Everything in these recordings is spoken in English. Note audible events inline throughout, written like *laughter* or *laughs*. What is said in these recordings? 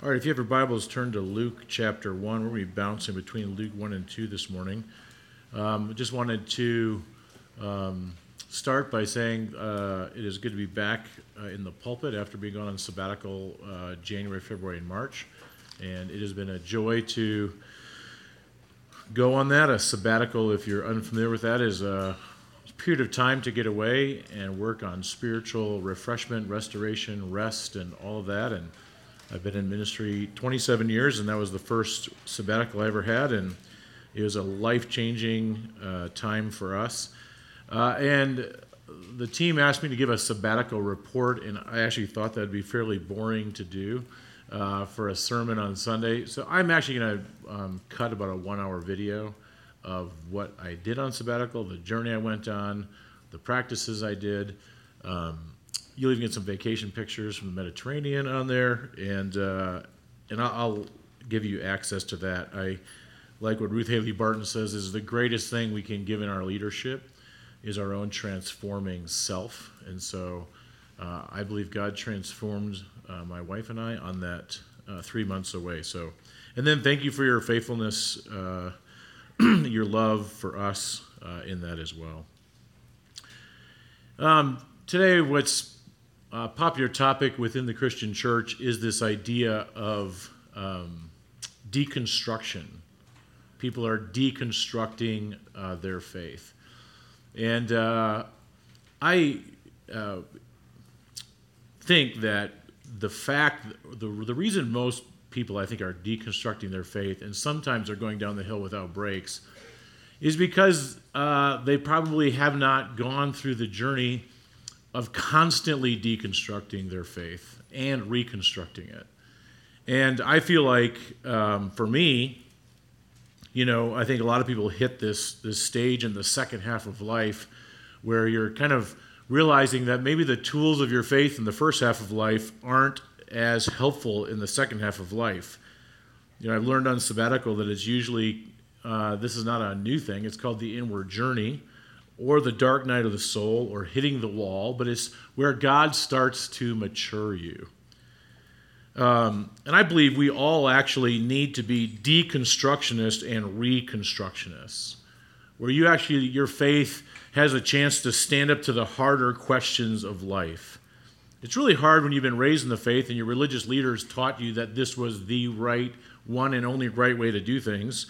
All right, if you have your Bibles, turn to Luke chapter 1. We're going to be bouncing between Luke 1 and 2 this morning. Um, just wanted to um, start by saying uh, it is good to be back uh, in the pulpit after being gone on sabbatical uh, January, February, and March. And it has been a joy to go on that. A sabbatical, if you're unfamiliar with that, is a period of time to get away and work on spiritual refreshment, restoration, rest, and all of that. And I've been in ministry 27 years, and that was the first sabbatical I ever had, and it was a life changing uh, time for us. Uh, and the team asked me to give a sabbatical report, and I actually thought that'd be fairly boring to do uh, for a sermon on Sunday. So I'm actually going to um, cut about a one hour video of what I did on sabbatical, the journey I went on, the practices I did. Um, you'll even get some vacation pictures from the Mediterranean on there, and uh, and I'll, give you access to that. I like what Ruth Haley Barton says is the greatest thing we can give in our leadership is our own transforming self, and so uh, I believe God transformed uh, my wife and I on that uh, three months away. So, and then thank you for your faithfulness, uh, *clears throat* your love for us uh, in that as well. Um, today, what's uh, popular topic within the Christian church is this idea of um, deconstruction. People are deconstructing uh, their faith. And uh, I uh, think that the fact, the, the reason most people I think are deconstructing their faith and sometimes are going down the hill without brakes is because uh, they probably have not gone through the journey of constantly deconstructing their faith and reconstructing it. And I feel like um, for me, you know, I think a lot of people hit this this stage in the second half of life where you're kind of realizing that maybe the tools of your faith in the first half of life aren't as helpful in the second half of life. You know, I've learned on sabbatical that it's usually uh, this is not a new thing. It's called the inward journey, or the dark night of the soul or hitting the wall, but it's where God starts to mature you. Um, and I believe we all actually need to be deconstructionists and reconstructionists, where you actually, your faith has a chance to stand up to the harder questions of life. It's really hard when you've been raised in the faith and your religious leaders taught you that this was the right one and only right way to do things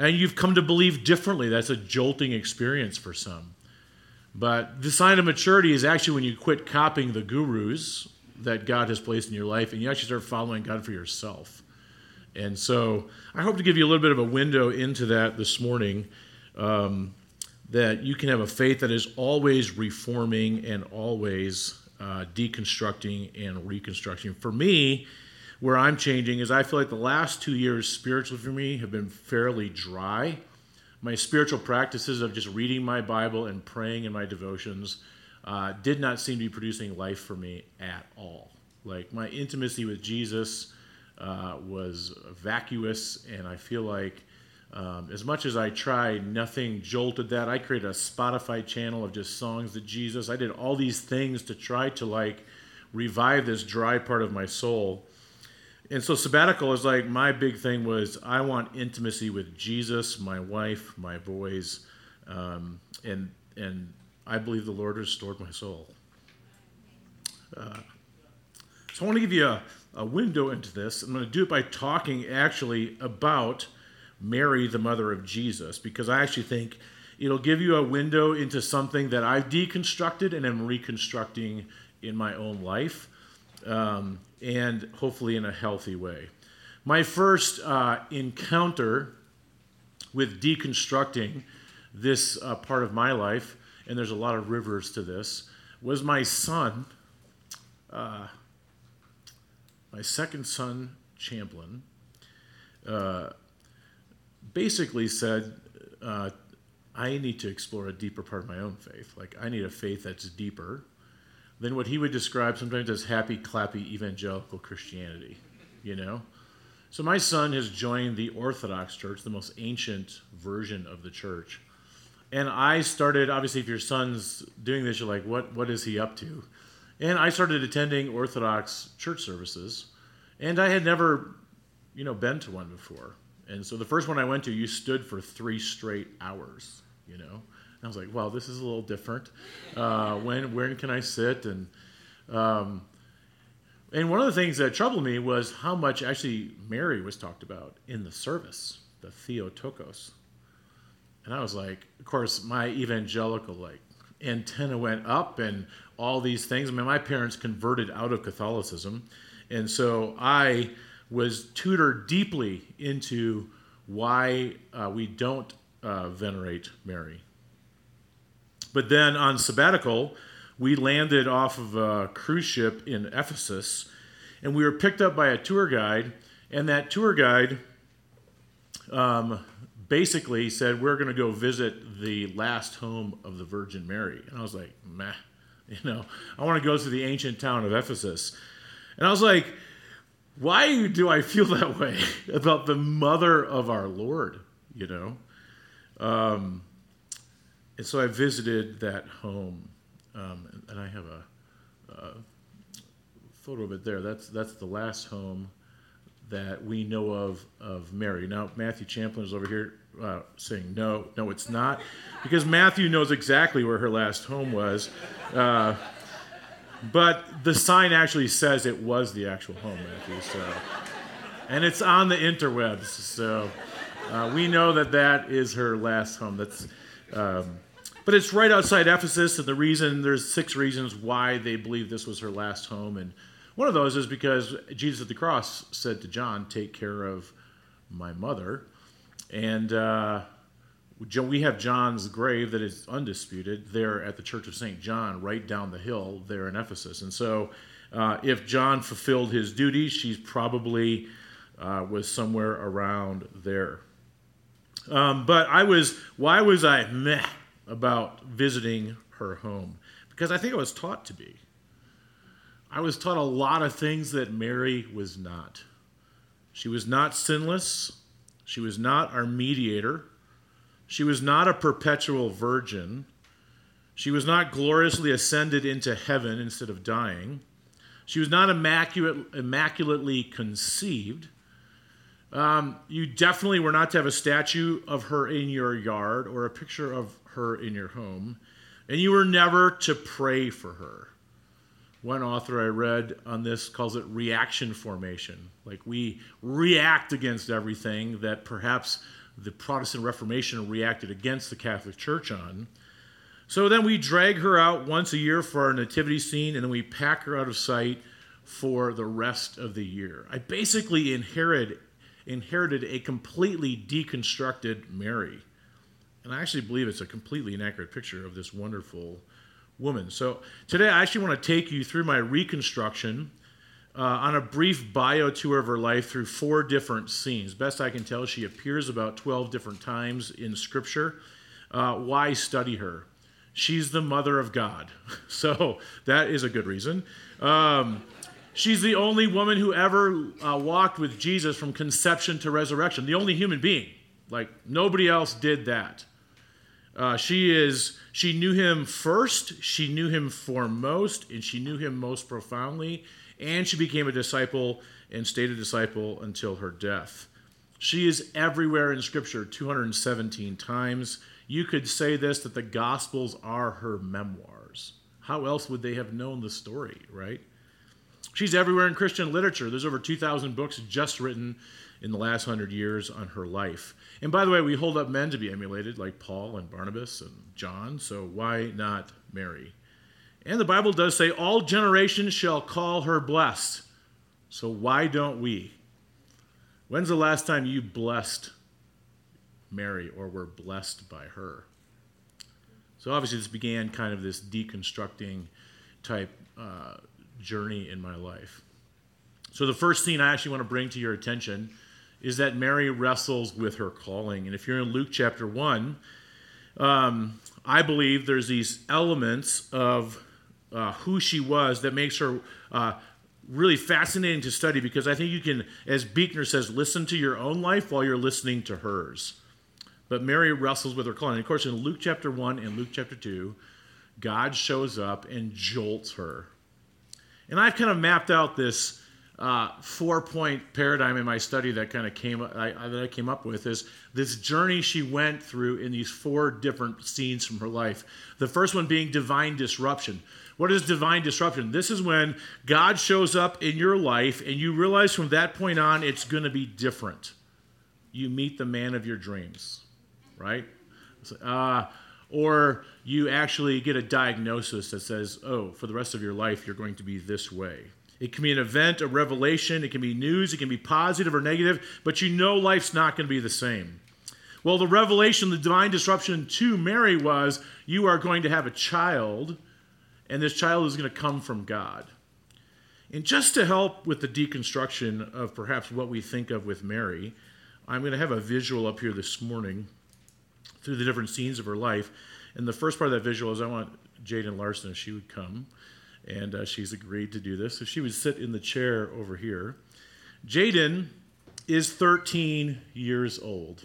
and you've come to believe differently. That's a jolting experience for some. But the sign of maturity is actually when you quit copying the gurus that God has placed in your life and you actually start following God for yourself. And so I hope to give you a little bit of a window into that this morning um, that you can have a faith that is always reforming and always uh, deconstructing and reconstructing. For me, where I'm changing is I feel like the last two years spiritually for me have been fairly dry. My spiritual practices of just reading my Bible and praying in my devotions uh, did not seem to be producing life for me at all. Like my intimacy with Jesus uh, was vacuous, and I feel like um, as much as I tried, nothing jolted that. I created a Spotify channel of just songs to Jesus. I did all these things to try to like revive this dry part of my soul and so sabbatical is like my big thing was I want intimacy with Jesus, my wife, my boys, um, and and I believe the Lord restored my soul. Uh, so I want to give you a, a window into this. I'm going to do it by talking actually about Mary, the mother of Jesus, because I actually think it'll give you a window into something that I've deconstructed and am reconstructing in my own life um, and hopefully in a healthy way. My first uh, encounter with deconstructing this uh, part of my life, and there's a lot of rivers to this, was my son, uh, my second son, Champlin, uh, basically said, uh, I need to explore a deeper part of my own faith. Like, I need a faith that's deeper than what he would describe sometimes as happy, clappy evangelical Christianity, you know? So my son has joined the Orthodox Church, the most ancient version of the church. And I started, obviously, if your son's doing this, you're like, what, what is he up to? And I started attending Orthodox church services. And I had never, you know, been to one before. And so the first one I went to, you stood for three straight hours, you know. And I was like, wow, this is a little different. Uh, when, when can I sit? And, um, and one of the things that troubled me was how much actually Mary was talked about in the service, the Theotokos. And I was like, of course, my evangelical like antenna went up and all these things. I mean, my parents converted out of Catholicism. And so I was tutored deeply into why uh, we don't uh, venerate Mary. But then on sabbatical, we landed off of a cruise ship in Ephesus, and we were picked up by a tour guide, and that tour guide um, basically said, We're going to go visit the last home of the Virgin Mary. And I was like, Meh, *laughs* you know, I want to go to the ancient town of Ephesus. And I was like, why do I feel that way *laughs* about the mother of our Lord? You know? Um, and so I visited that home, um, and I have a, a, photo of it there. That's, that's the last home that we know of of Mary. Now, Matthew Champlin is over here uh, saying, no, no, it's not, because Matthew knows exactly where her last home was. Uh, but the sign actually says it was the actual home, Matthew. So, and it's on the interwebs. So uh, we know that that is her last home. That's, um, but it's right outside Ephesus, and the reason there's six reasons why they believe this was her last home, and one of those is because Jesus at the cross said to John, "Take care of my mother," and uh, we have John's grave that is undisputed there at the Church of St. John, right down the hill there in Ephesus. And so, uh, if John fulfilled his duties, she's probably uh, was somewhere around there. Um, but I was, why was I meh about visiting her home? Because I think I was taught to be. I was taught a lot of things that Mary was not. She was not sinless. She was not our mediator. She was not a perpetual virgin. She was not gloriously ascended into heaven instead of dying. She was not immaculate, immaculately conceived. Um, you definitely were not to have a statue of her in your yard or a picture of her in your home. And you were never to pray for her. One author I read on this calls it reaction formation. Like we react against everything that perhaps the Protestant Reformation reacted against the Catholic Church on. So then we drag her out once a year for our nativity scene, and then we pack her out of sight for the rest of the year. I basically inherited, inherited a completely deconstructed Mary. And I actually believe it's a completely inaccurate picture of this wonderful woman. So today I actually want to take you through my reconstruction uh, on a brief bio tour of her life through four different scenes. Best I can tell, she appears about 12 different times in Scripture. Uh, why study her? She's the mother of God. *laughs* So that is a good reason. Um, she's the only woman who ever uh, walked with Jesus from conception to resurrection, the only human being. Like nobody else did that. Uh, she is she knew him first she knew him foremost and she knew him most profoundly and she became a disciple and stayed a disciple until her death. She is everywhere in Scripture 217 times. You could say this that the Gospels are her memoirs. How else would they have known the story, right? She's everywhere in Christian literature. There's over 2,000 books just written in the last hundred years on her life. And by the way, we hold up men to be emulated, like Paul and Barnabas and John, so why not Mary? And the Bible does say, All generations shall call her blessed. So why don't we? When's the last time you blessed Mary or were blessed by her? So obviously, this began kind of this deconstructing type uh, journey in my life. So the first scene I actually want to bring to your attention is that Mary wrestles with her calling. And if you're in Luke chapter 1, um, I believe there's these elements of uh, who she was that makes her uh, really fascinating to study because I think you can, as Buechner says, listen to your own life while you're listening to hers. But Mary wrestles with her calling. And of course, in Luke chapter 1 and Luke chapter 2, God shows up and jolts her. And I've kind of mapped out this uh, four point paradigm in my study that kind of came I, that I came up with is this journey she went through in these four different scenes from her life. The first one being divine disruption. What is divine disruption? This is when God shows up in your life and you realize from that point on it's going to be different. You meet the man of your dreams, right? Uh, or you actually get a diagnosis that says, oh, for the rest of your life, you're going to be this way. It can be an event, a revelation, it can be news, it can be positive or negative, but you know life's not going to be the same. Well, the revelation, the divine disruption to Mary was you are going to have a child, and this child is going to come from God. And just to help with the deconstruction of perhaps what we think of with Mary, I'm going to have a visual up here this morning through the different scenes of her life. And the first part of that visual is I want Jaden Larson, if she would come and uh, she's agreed to do this. So she would sit in the chair over here. Jaden is 13 years old,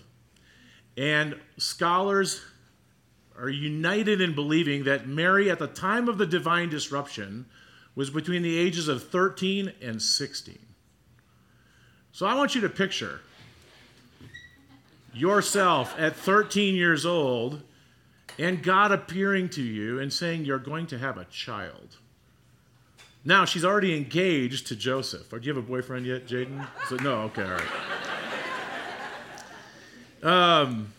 and scholars are united in believing that Mary, at the time of the divine disruption, was between the ages of 13 and 16. So I want you to picture yourself at 13 years old and God appearing to you and saying you're going to have a child. Now she's already engaged to Joseph. Or do you have a boyfriend yet, Jaden? So, no, okay, all right. Um,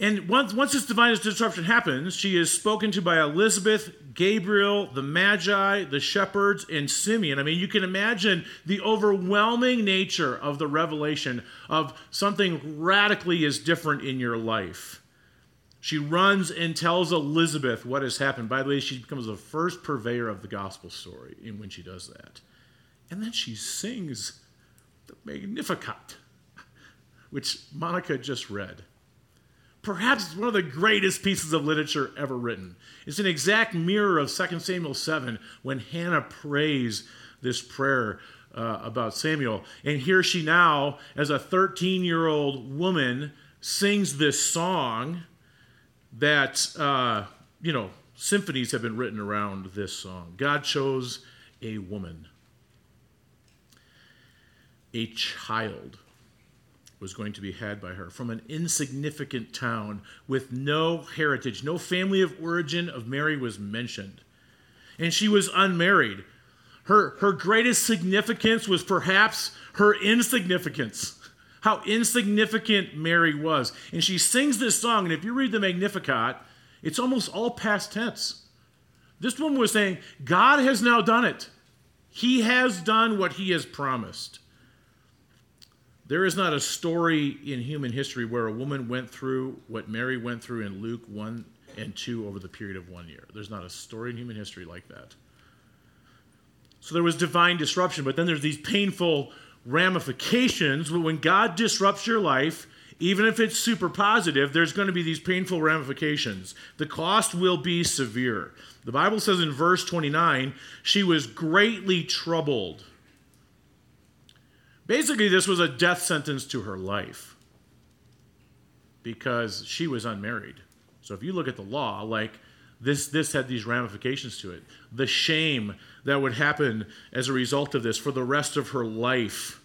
and once, once this divine disruption happens, she is spoken to by Elizabeth, Gabriel, the Magi, the shepherds, and Simeon. I mean, you can imagine the overwhelming nature of the revelation of something radically is different in your life. She runs and tells Elizabeth what has happened. By the way, she becomes the first purveyor of the gospel story when she does that. And then she sings the Magnificat, which Monica just read. Perhaps one of the greatest pieces of literature ever written. It's an exact mirror of 2 Samuel 7 when Hannah prays this prayer uh, about Samuel. And here she now, as a 13 year old woman, sings this song that, uh, you know, symphonies have been written around this song. God chose a woman. A child was going to be had by her from an insignificant town with no heritage, no family of origin of Mary was mentioned. And she was unmarried. Her, her greatest significance was perhaps her insignificance how insignificant Mary was. And she sings this song, and if you read the Magnificat, it's almost all past tense. This woman was saying, God has now done it. He has done what he has promised. There is not a story in human history where a woman went through what Mary went through in Luke 1 and 2 over the period of one year. There's not a story in human history like that. So there was divine disruption, but then there's these painful ramifications. But when God disrupts your life, even if it's super positive, there's going to be these painful ramifications. The cost will be severe. The Bible says in verse 29 she was greatly troubled. Basically, this was a death sentence to her life because she was unmarried. So if you look at the law, like this, this had these ramifications to it. The shame that would happen as a result of this for the rest of her life.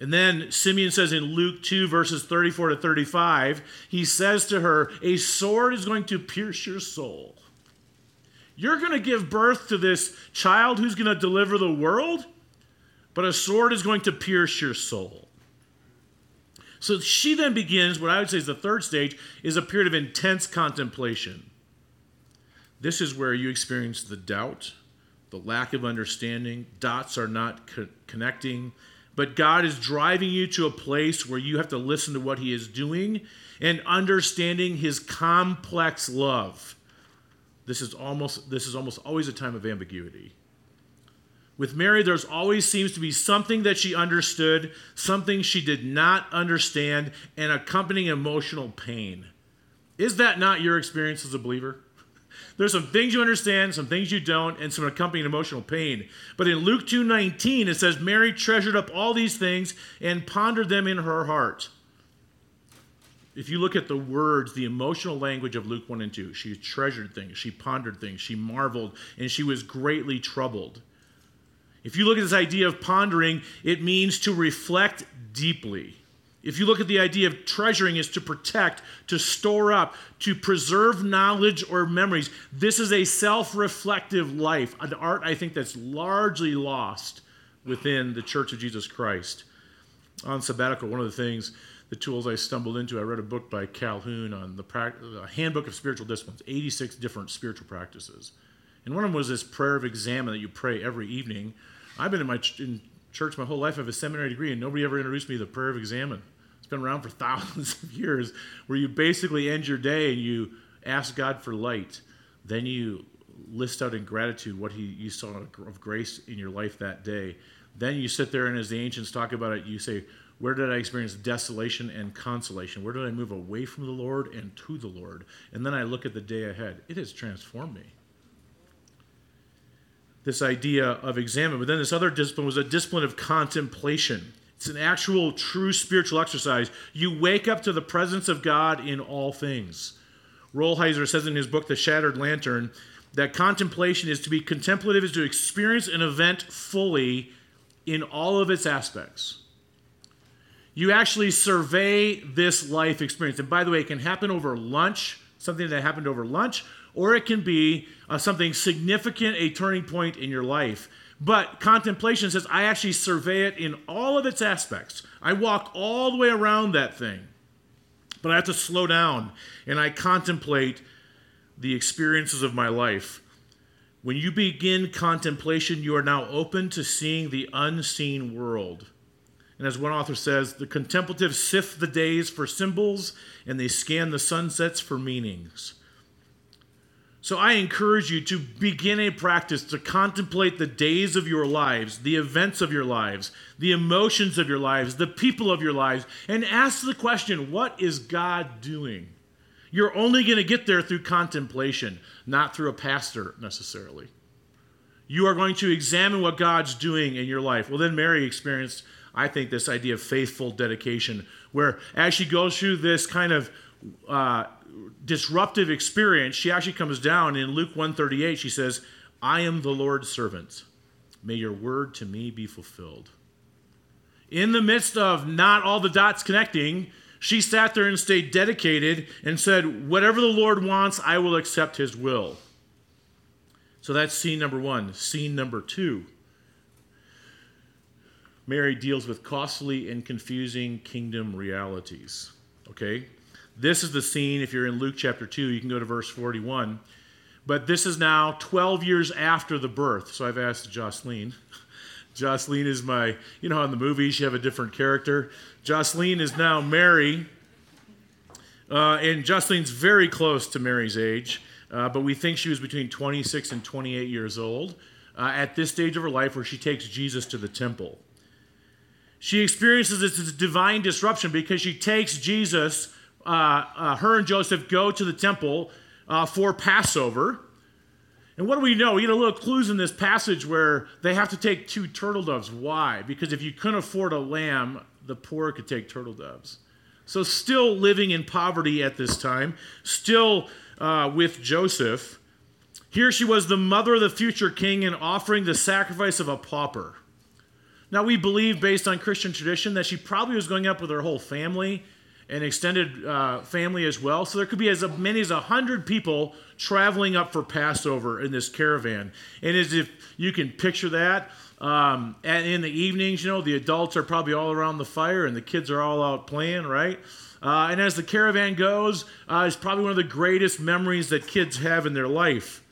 And then Simeon says in Luke 2, verses 34 to 35, he says to her, A sword is going to pierce your soul. You're going to give birth to this child who's going to deliver the world, but a sword is going to pierce your soul. So she then begins what I would say is the third stage is a period of intense contemplation. This is where you experience the doubt, the lack of understanding, dots are not co- connecting. But God is driving you to a place where you have to listen to what He is doing and understanding His complex love. This is almost, this is almost always a time of ambiguity. With Mary, there's always seems to be something that she understood, something she did not understand, and accompanying emotional pain. Is that not your experience as a believer? There's some things you understand, some things you don't, and some accompanying emotional pain. But in Luke 2:19 it says Mary treasured up all these things and pondered them in her heart. If you look at the words, the emotional language of Luke 1 and 2, she treasured things, she pondered things, she marveled, and she was greatly troubled. If you look at this idea of pondering, it means to reflect deeply. If you look at the idea of treasuring is to protect, to store up, to preserve knowledge or memories. This is a self-reflective life, an art I think that's largely lost within the Church of Jesus Christ. On sabbatical, one of the things, the tools I stumbled into, I read a book by Calhoun on the, the Handbook of Spiritual Disciplines, 86 different spiritual practices. And one of them was this prayer of examen that you pray every evening. I've been in my in church my whole life. I have a seminary degree, and nobody ever introduced me to the prayer of examen. It's been around for *laughs* thousands of years, where you basically end your day and you ask God for light. Then you list out in gratitude what he, you saw of grace in your life that day. Then you sit there, and as the ancients talk about it, you say, Where did I experience desolation and consolation? Where did I move away from the Lord and to the Lord? And then I look at the day ahead. It has transformed me this idea of examen. But then this other discipline was a discipline of contemplation. It's an actual, true spiritual exercise. You wake up to the presence of God in all things. Rolheiser says in his book, The Shattered Lantern, that contemplation is to be contemplative, is to experience an event fully in all of its aspects. You actually survey this life experience. And by the way, it can happen over lunch, something that happened over lunch, or it can be uh, something significant, a turning point in your life. But contemplation says, I actually survey it in all of its aspects. I walk all the way around that thing. But I have to slow down and I contemplate the experiences of my life. When you begin contemplation, you are now open to seeing the unseen world. And as one author says, the contemplative sift the days for symbols and they scan the sunsets for meanings. So I encourage you to begin a practice to contemplate the days of your lives, the events of your lives, the emotions of your lives, the people of your lives, and ask the question what is God doing? You're only going to get there through contemplation, not through a pastor necessarily. You are going to examine what God's doing in your life. Well, then Mary experienced, I think, this idea of faithful dedication, where as she goes through this kind of uh, disruptive experience, she actually comes down in Luke 138. She says, I am the Lord's servant. May your word to me be fulfilled. In the midst of not all the dots connecting, she sat there and stayed dedicated and said, Whatever the Lord wants, I will accept his will. So that's scene number one. Scene number two Mary deals with costly and confusing kingdom realities. Okay? This is the scene, if you're in Luke chapter 2, you can go to verse 41. But this is now 12 years after the birth. So I've asked Jocelyn. *laughs* Jocelyn is my, you know, in the movies you have a different character. Jocelyn is now Mary. Uh, and Jocelyn's very close to Mary's age, uh, but we think she was between 26 and 28 years old uh, at this stage of her life where she takes Jesus to the temple. She experiences this divine disruption because she takes Jesus her and Joseph go to the temple uh, for Passover. And what do we know? We get a little clues in this passage where they have to take two turtle doves. Why? Because if you couldn't afford a lamb, the poor could take turtle doves. So, still living in poverty at this time, still uh, with Joseph. Here she was the mother of the future king and offering the sacrifice of a pauper. Now, we believe, based on Christian tradition, that she probably was going up with her whole family an extended uh, family as well. So there could be as many as 100 people traveling up for Passover in this caravan. And as if you can picture that, um, and in the evenings, you know, the adults are probably all around the fire and the kids are all out playing, right? Uh, and as the caravan goes, uh, it's probably one of the greatest memories that kids have in their life.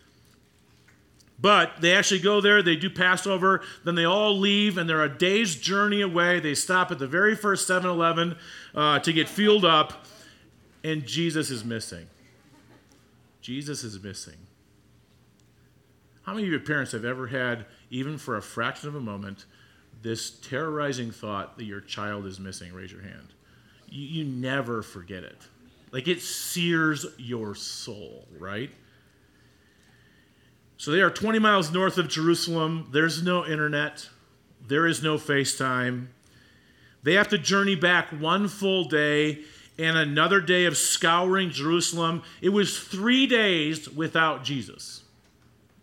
But they actually go there, they do Passover, then they all leave, and they're a day's journey away. They stop at the very first 7 Eleven uh, to get fueled up, and Jesus is missing. Jesus is missing. How many of your parents have ever had, even for a fraction of a moment, this terrorizing thought that your child is missing? Raise your hand. You, you never forget it. Like it sears your soul, right? So they are 20 miles north of Jerusalem. There's no internet, there is no FaceTime. They have to journey back one full day and another day of scouring Jerusalem. It was three days without Jesus.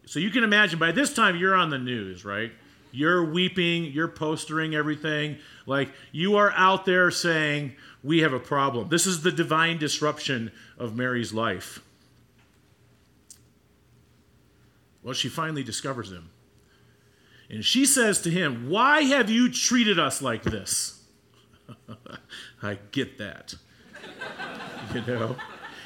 So you can imagine by this time you're on the news, right? You're weeping, you're postering everything. Like you are out there saying, We have a problem. This is the divine disruption of Mary's life. Well, she finally discovers him. And she says to him, Why have you treated us like this? *laughs* I get that. *laughs* you know?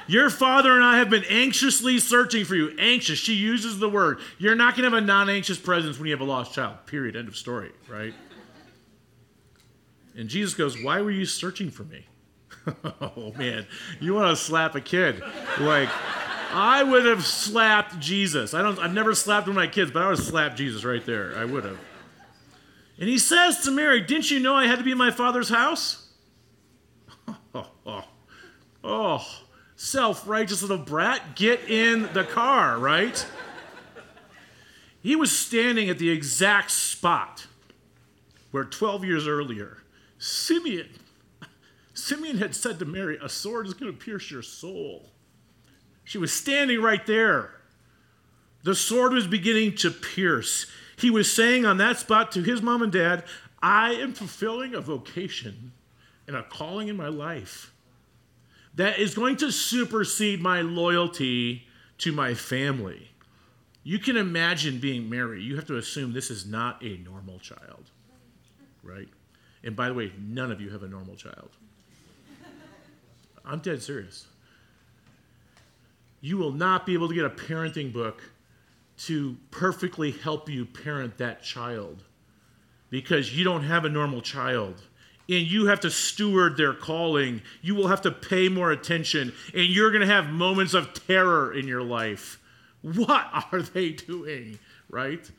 Your father and I have been anxiously searching for you. Anxious. She uses the word. You're not going to have a non anxious presence when you have a lost child. Period. End of story, right? And Jesus goes, Why were you searching for me? *laughs* oh, man. You want to slap a kid. Like, I would have slapped Jesus. I don't, I've never slapped one of my kids, but I would have slapped Jesus right there. I would have. And he says to Mary, Didn't you know I had to be in my father's house? *laughs* Oh, oh, oh self righteous little brat, get in the car, right? He was standing at the exact spot where 12 years earlier, Simeon, *laughs* Simeon had said to Mary, A sword is going to pierce your soul. She was standing right there. The sword was beginning to pierce. He was saying on that spot to his mom and dad, I am fulfilling a vocation and a calling in my life that is going to supersede my loyalty to my family. You can imagine being Mary. You have to assume this is not a normal child, right? And by the way, none of you have a normal child. I'm dead serious you will not be able to get a parenting book to perfectly help you parent that child because you don't have a normal child and you have to steward their calling. You will have to pay more attention, and you're going to have moments of terror in your life. What *laughs* are they doing? Right?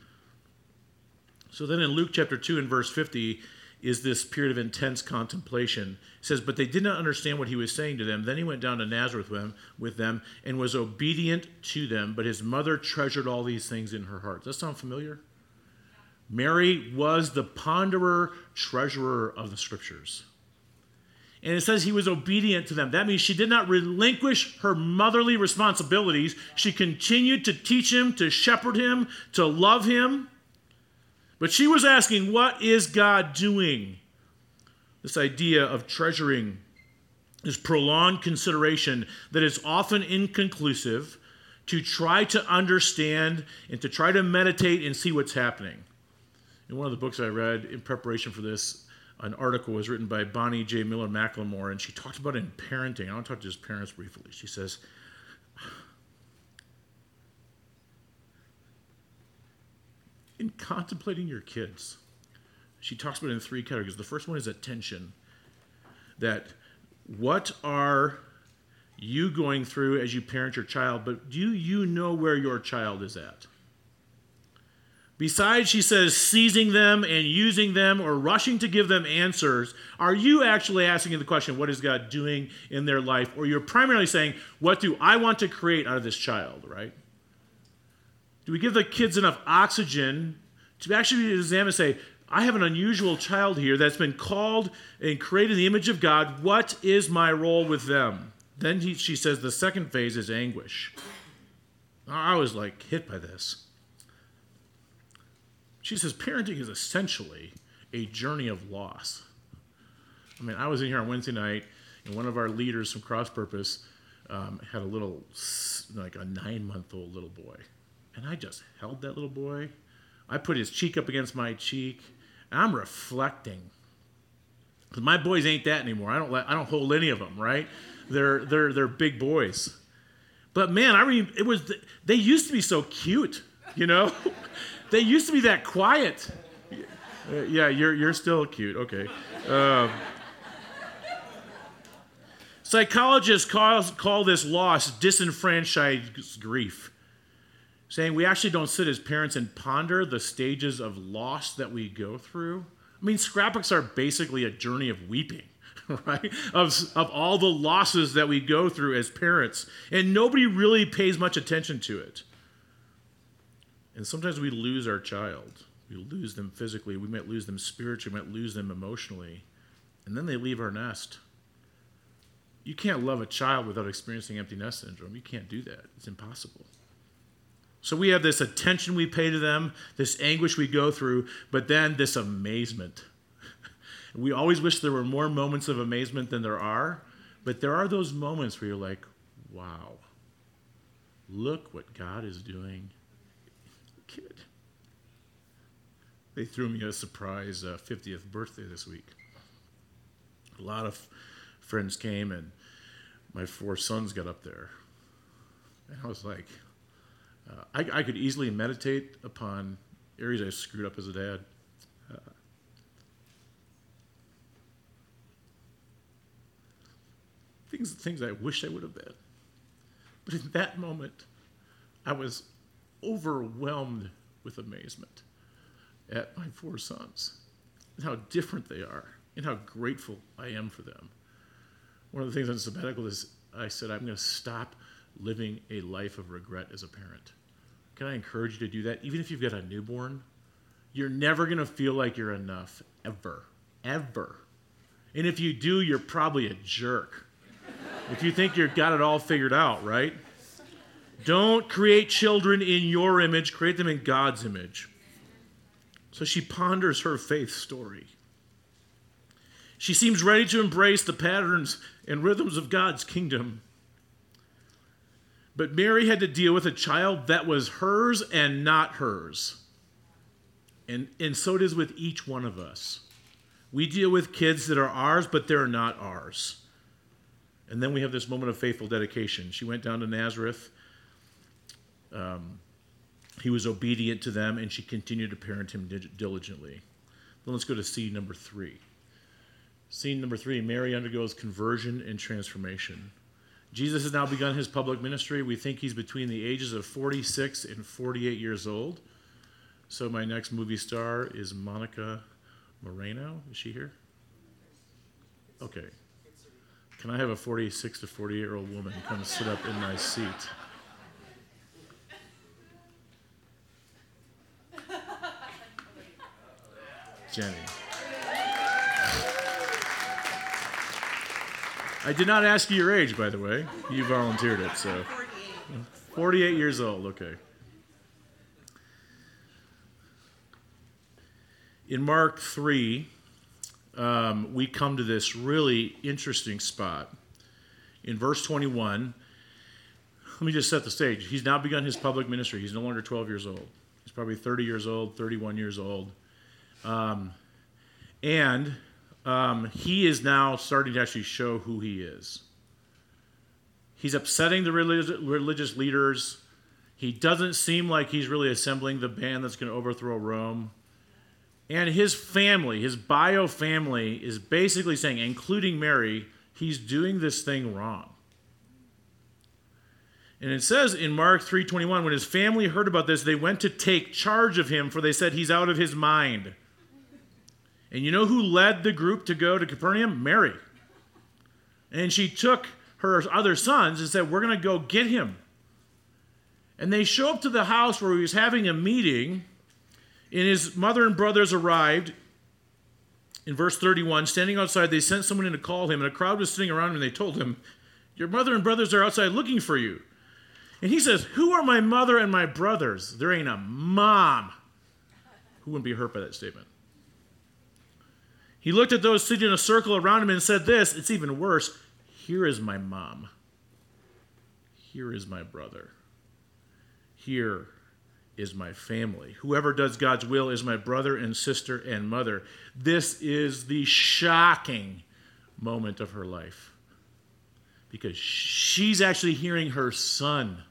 So then in Luke chapter 2 and verse 50, is this period of intense contemplation. Says, But they did not understand what he was saying to them. Then he went down to Nazareth with them, with them and was obedient to them, but his mother treasured all these things in her heart. Does that sound familiar? Mary was the ponderer, treasurer of the scriptures. And it says he was obedient to them. That means she did not relinquish her motherly responsibilities. She continued to teach him, to shepherd him, to love him. But she was asking, What is God doing? This idea of treasuring is prolonged consideration that is often inconclusive to try to understand and to try to meditate and see what's happening. In one of the books I read in preparation for this, an article was written by Bonnie J. Miller McLemore, and she talked about it in parenting. I want to talk to just parents briefly. She says, in contemplating your kids, she talks about it in three categories. The first one is attention. That what are you going through as you parent your child, but do you know where your child is at? Besides, she says, seizing them and using them or rushing to give them answers, are you actually asking the question, what is God doing in their life? Or you're primarily saying, what do I want to create out of this child, right? Do we give the kids enough oxygen to actually examine and say, I have an unusual child here that's been called and created in the image of God. What is my role with them? Then he, she says the second phase is anguish. I was like hit by this. She says parenting is essentially a journey of loss. I mean, I was in here on Wednesday night, and one of our leaders from Cross Purpose um, had a little, like a nine month old little boy. And I just held that little boy. I put his cheek up against my cheek, and I'm reflecting. Because my boys ain't that anymore. I don't let, I don't hold any of them, right? They're they're they're big boys. But man, I mean, it was they used to be so cute, you know. *laughs* they used to be that quiet. Yeah, you're you're still cute. Okay. Um, psychologists call, call this loss disenfranchised grief saying we actually don't sit as parents and ponder the stages of loss that we go through. I mean, scrapbooks are basically a journey of weeping, *laughs* right? Of, of all the losses that we go through as parents, and nobody really pays much attention to it. And sometimes we lose our child. We lose them physically, we might lose them spiritually, we might lose them emotionally, and then they leave our nest. You can't love a child without experiencing empty nest syndrome. You can't do that, it's impossible. So we have this attention we pay to them, this anguish we go through, but then this amazement. we always wish there were more moments of amazement than there are, but there are those moments where you're like, wow, look what God is doing. Kid. They threw me a surprise uh, 50th birthday this week. A lot of friends came, and my four sons got up there. And I was like, uh, I, I, could easily meditate upon areas I screwed up as a dad. Uh, things, things I wish I would have been. But in that moment, I was overwhelmed with amazement at my four sons and how different they are and how grateful I am for them. One of the things on sabbatical is I said, I'm going to stop living a life of regret as a parent. Can I encourage you to do that? Even if you've got a newborn, you're never going to feel like you're enough, ever. Ever. And if you do, you're probably a jerk. if you think you've got it all figured out, right? Don't create children in your image, create them in God's image. So she ponders her faith story. She seems ready to embrace the patterns and rhythms of God's kingdom. But Mary had to deal with a child that was hers and not hers. And, and so it is with each one of us. We deal with kids that are ours, but they're not ours. And then we have this moment of faithful dedication. She went down to Nazareth. Um, he was obedient to them, and she continued to parent him diligently. Then let's go to scene number three. Scene number three Mary undergoes conversion and transformation. Jesus has now begun his public ministry. We think he's between the ages of 46 and 48 years old. So, my next movie star is Monica Moreno. Is she here? Okay. Can I have a 46 to 48 year old woman come sit up in my seat? *laughs* Jenny. I did not ask you your age, by the way. You volunteered it, so. 48 years old, okay. In Mark 3, um, we come to this really interesting spot. In verse 21, let me just set the stage. He's now begun his public ministry. He's no longer 12 years old. He's probably 30 years old, 31 years old. Um, and um, he is now starting to actually show who he is. He's upsetting the religious, religious leaders. He doesn't seem like he's really assembling the band that's going to overthrow Rome. And his family, his bio family, is basically saying, including Mary, he's doing this thing wrong. And it says in Mark 3:21 when his family heard about this they went to take charge of him for they said he's out of his mind. And you know who led the group to go to Capernaum? Mary. And she took her other sons and said, We're going to go get him. And they show up to the house where he was having a meeting, and his mother and brothers arrived. In verse 31, standing outside, they sent someone in to call him, and a crowd was sitting around him, and they told him, Your mother and brothers are outside looking for you. And he says, Who are my mother and my brothers? There ain't a mom who wouldn't be hurt by that statement. He looked at those sitting in a circle around him and said, This, it's even worse. Here is my mom. Here is my brother. Here is my family. Whoever does God's will is my brother and sister and mother. This is the shocking moment of her life because she's actually hearing her son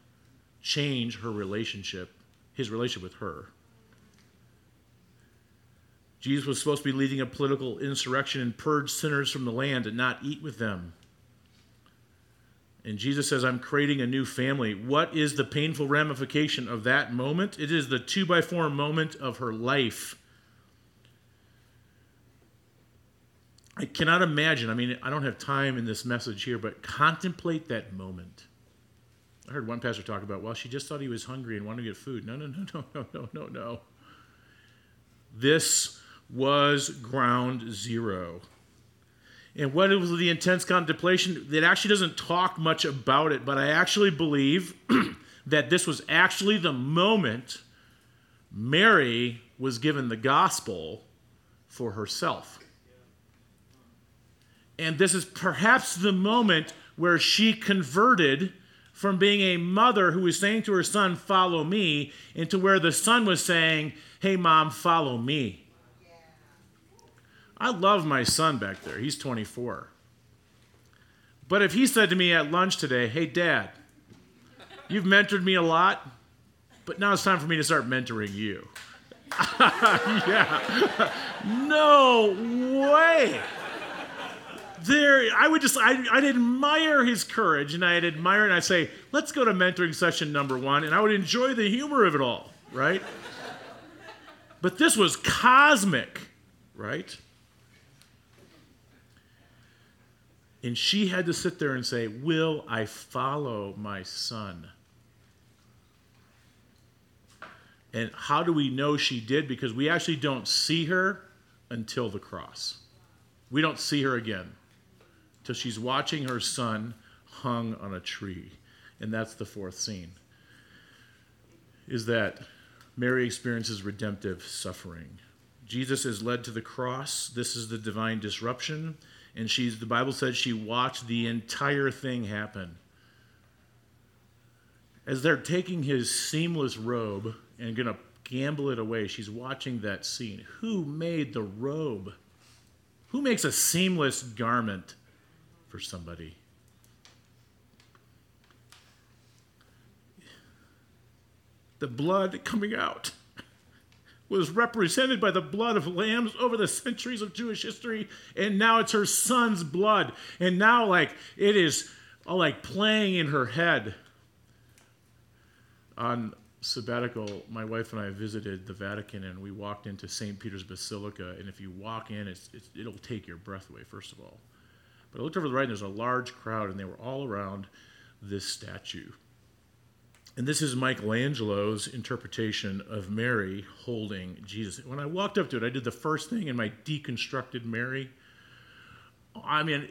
change her relationship, his relationship with her. Jesus was supposed to be leading a political insurrection and purge sinners from the land and not eat with them. And Jesus says, I'm creating a new family. What is the painful ramification of that moment? It is the two by four moment of her life. I cannot imagine. I mean, I don't have time in this message here, but contemplate that moment. I heard one pastor talk about, well, she just thought he was hungry and wanted to get food. No, no, no, no, *laughs* no, no, no, no. This was ground zero. And what was the intense contemplation? It actually doesn't talk much about it, but I actually believe *clears throat* that this was actually the moment Mary was given the gospel for herself. And this is perhaps the moment where she converted from being a mother who was saying to her son, Follow me, into where the son was saying, Hey, mom, follow me. I love my son back there. He's 24. But if he said to me at lunch today, Hey, dad, you've mentored me a lot, but now it's time for me to start mentoring you. *laughs* yeah. no way. There, I would just, I, I'd admire his courage and I'd admire and I'd say, let's go to mentoring session number one, and I would enjoy the humor of it all, right? but this was cosmic, right? And she had to sit there and say, Will I follow my son? And how do we know she did? Because we actually don't see her until the cross. We don't see her again till she's watching her son hung on a tree. And that's the fourth scene. Is that Mary experiences redemptive suffering. Jesus is led to the cross. This is the divine disruption. And she's the Bible says she watched the entire thing happen. As they're taking his seamless robe and going to gamble it away. She's watching that scene. Who made the robe? Who makes a seamless garment for somebody? The blood coming out was represented by the blood of lambs over the centuries of Jewish history, and now it's her son's blood. And now, like, it is all like playing in her head on sabbatical, my wife and I visited the Vatican, and we walked into St. Peter's Basilica. And if you walk in, it's, it's, it'll take your breath away, first of all. But I looked over the right, and there's a large crowd, and they were all around this statue. And this is Michelangelo's interpretation of Mary holding Jesus. When I walked up to it, I did the first thing in my deconstructed Mary. I mean,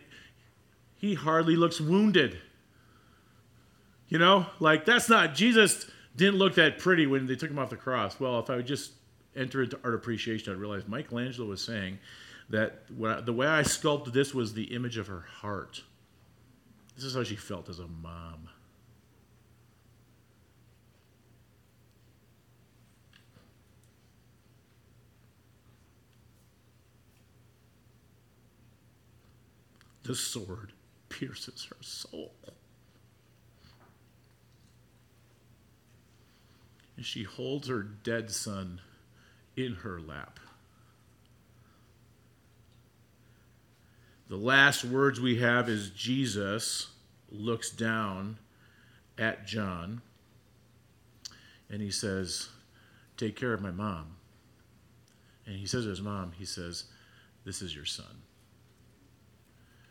he hardly looks wounded. You know, like that's not Jesus didn't look that pretty when they took him off the cross. Well, if I would just enter into art appreciation, I'd realize Michelangelo was saying that I, the way I sculpted this was the image of her heart. This is how she felt as a mom. The sword pierces her soul. and she holds her dead son in her lap. The last words we have is Jesus looks down at John and he says, Take care of my mom. And he says to his mom, He says, This is your son.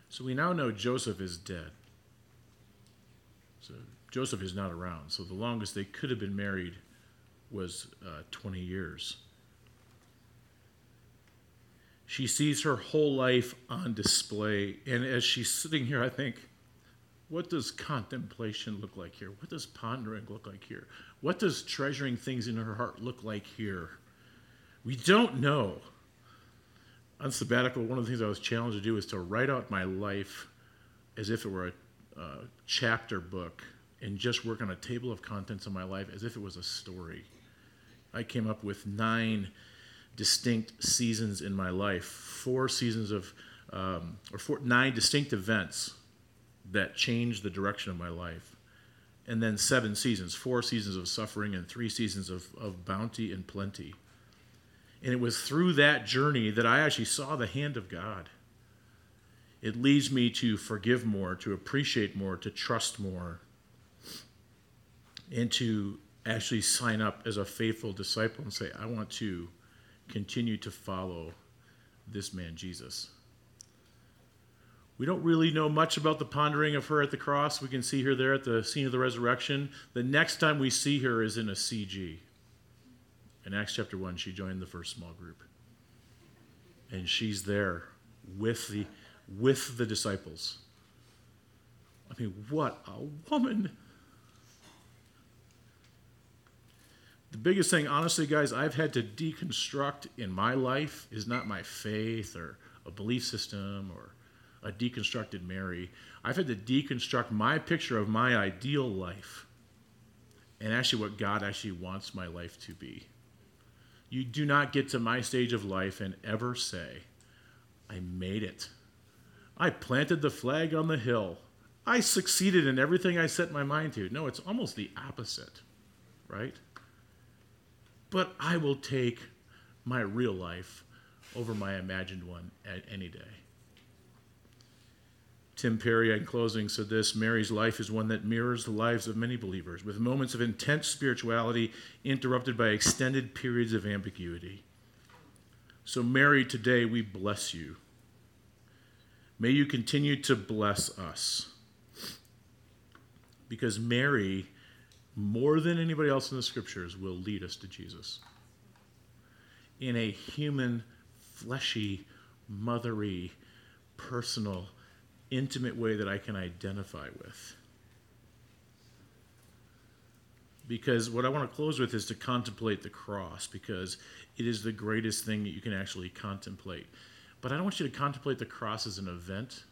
So we now know Joseph is dead. So Joseph is not around. So the longest they could have been married was uh, 20 years. She sees her whole life on display. And as she's sitting here, I think, what does contemplation look like here? What does pondering look like here? What does treasuring things in her heart look like here? We don't know. On sabbatical, one of the things I was challenged to do is to write out my life as if it were a, a chapter book and just work on a table of contents of my life as if it was a story. I came up with nine distinct seasons in my life, four seasons of, um, or four, nine distinct events that changed the direction of my life. And then seven seasons, four seasons of suffering and three seasons of, of bounty and plenty. And it was through that journey that I actually saw the hand of God. It leads me to forgive more, to appreciate more, to trust more, and to actually sign up as a faithful disciple and say, I want to continue to follow this man, Jesus. We don't really know much about the pondering of her at the cross. We can see her there at the scene of the resurrection. The next time we see her is in a CG. In Acts chapter 1, she joined the first small group. And she's there with the, with the disciples. I mean, what a woman! The biggest thing, honestly, guys, I've had to deconstruct in my life is not my faith or a belief system or a deconstructed Mary. I've had to deconstruct my picture of my ideal life and actually what God actually wants my life to be. You do not get to my stage of life and ever say, I made it. I planted the flag on the hill. I succeeded in everything I set my mind to. No, it's almost the opposite, right? But I will take my real life over my imagined one at any day. Tim Perry, in closing, said this Mary's life is one that mirrors the lives of many believers, with moments of intense spirituality interrupted by extended periods of ambiguity. So, Mary, today we bless you. May you continue to bless us. Because Mary, more than anybody else in the scriptures, will lead us to Jesus in a human, fleshy, mothery, personal, intimate way that I can identify with. Because what I want to close with is to contemplate the cross, because it is the greatest thing that you can actually contemplate. But I don't want you to contemplate the cross as an event.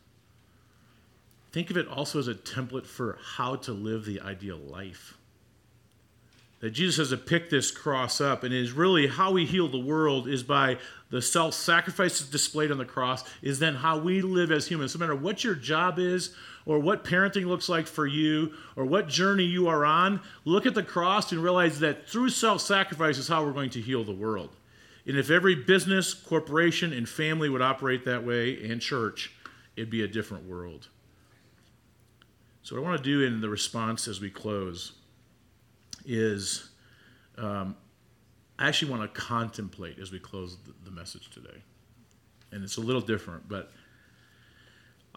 Think of it also as a template for how to live the ideal life that Jesus has to pick this cross up, and is really how we heal the world is by the self sacrifices displayed on the cross, is then how we live as humans. No matter what your job is, or what parenting looks like for you, or what journey you are on, look at the cross and realize that through self sacrifice is how we're going to heal the world. And if every business, corporation, and family would operate that way, and church, it'd be a different world. So, what I want to do in the response as we close is um, I actually want to contemplate as we close the, message today. And it's a little different, but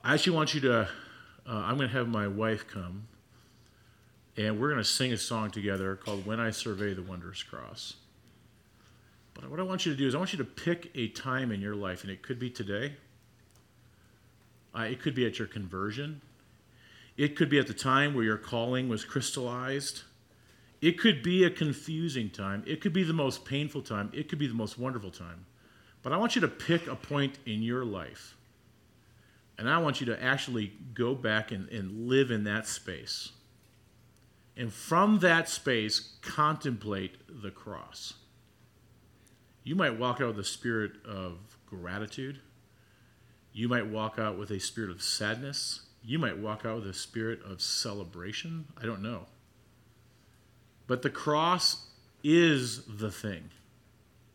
I actually want you to, uh, I'm going to have my wife come, and we're going to sing a song together called When I Survey the Wondrous Cross. But what I want you to do is I want you to pick a time in your life, and it could be today. Uh, it could be at your conversion. It could be at the time where your calling was crystallized. It could be a confusing time. It could be the most painful time. It could be the most wonderful time. But I want you to pick a point in your life. And I want you to actually go back and, and live in that space. And from that space, contemplate the cross. You might walk out with a spirit of gratitude. You might walk out with a spirit of sadness. You might walk out with a spirit of celebration. I don't know. But the cross is the thing.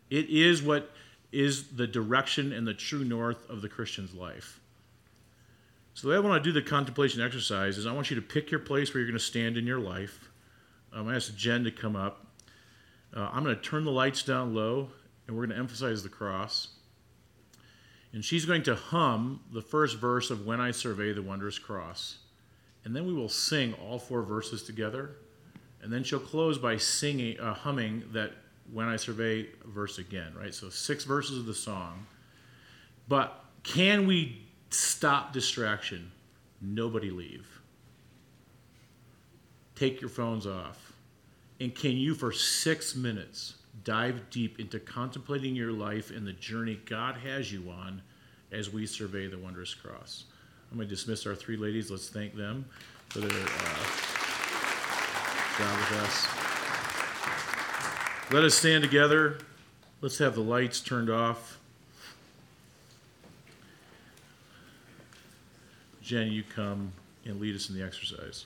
It is what is the direction and the true north of the Christian's life. So, the way I want to do the contemplation exercise is I want you to pick your place where you're going to stand in your life. I'm going to ask Jen to come up. Uh, I'm going to turn the lights down low, and we're going to emphasize the cross. And she's going to hum the first verse of When I Survey the Wondrous Cross. And then we will sing all four verses together and then she'll close by singing, uh, humming that when I survey verse again, right? So six verses of the song. But can we stop distraction? Nobody leave. Take your phones off. And can you, for six minutes, dive deep into contemplating your life and the journey God has you on as we survey the wondrous cross? I'm going to dismiss our three ladies. Let's thank them for their. Uh, God with us. Let us stand together. Let's have the lights turned off. Jen, you come and lead us in the exercise.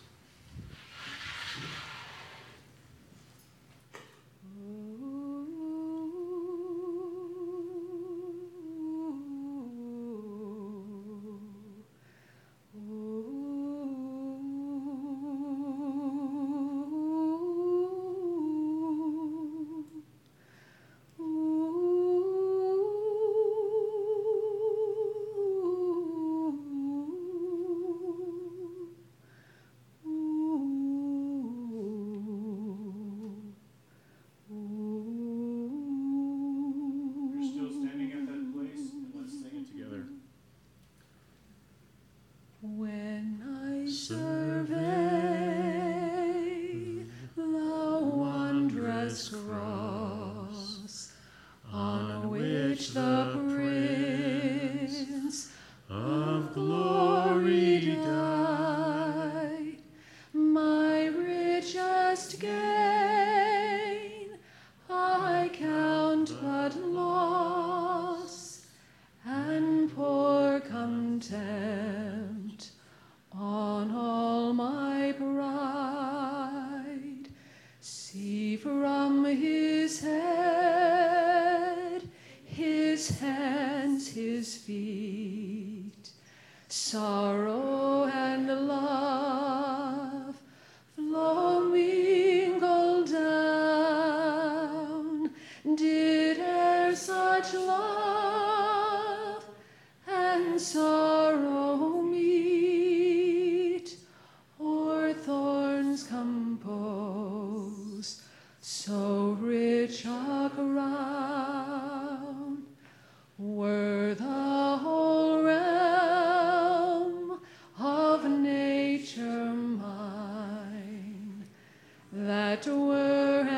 That were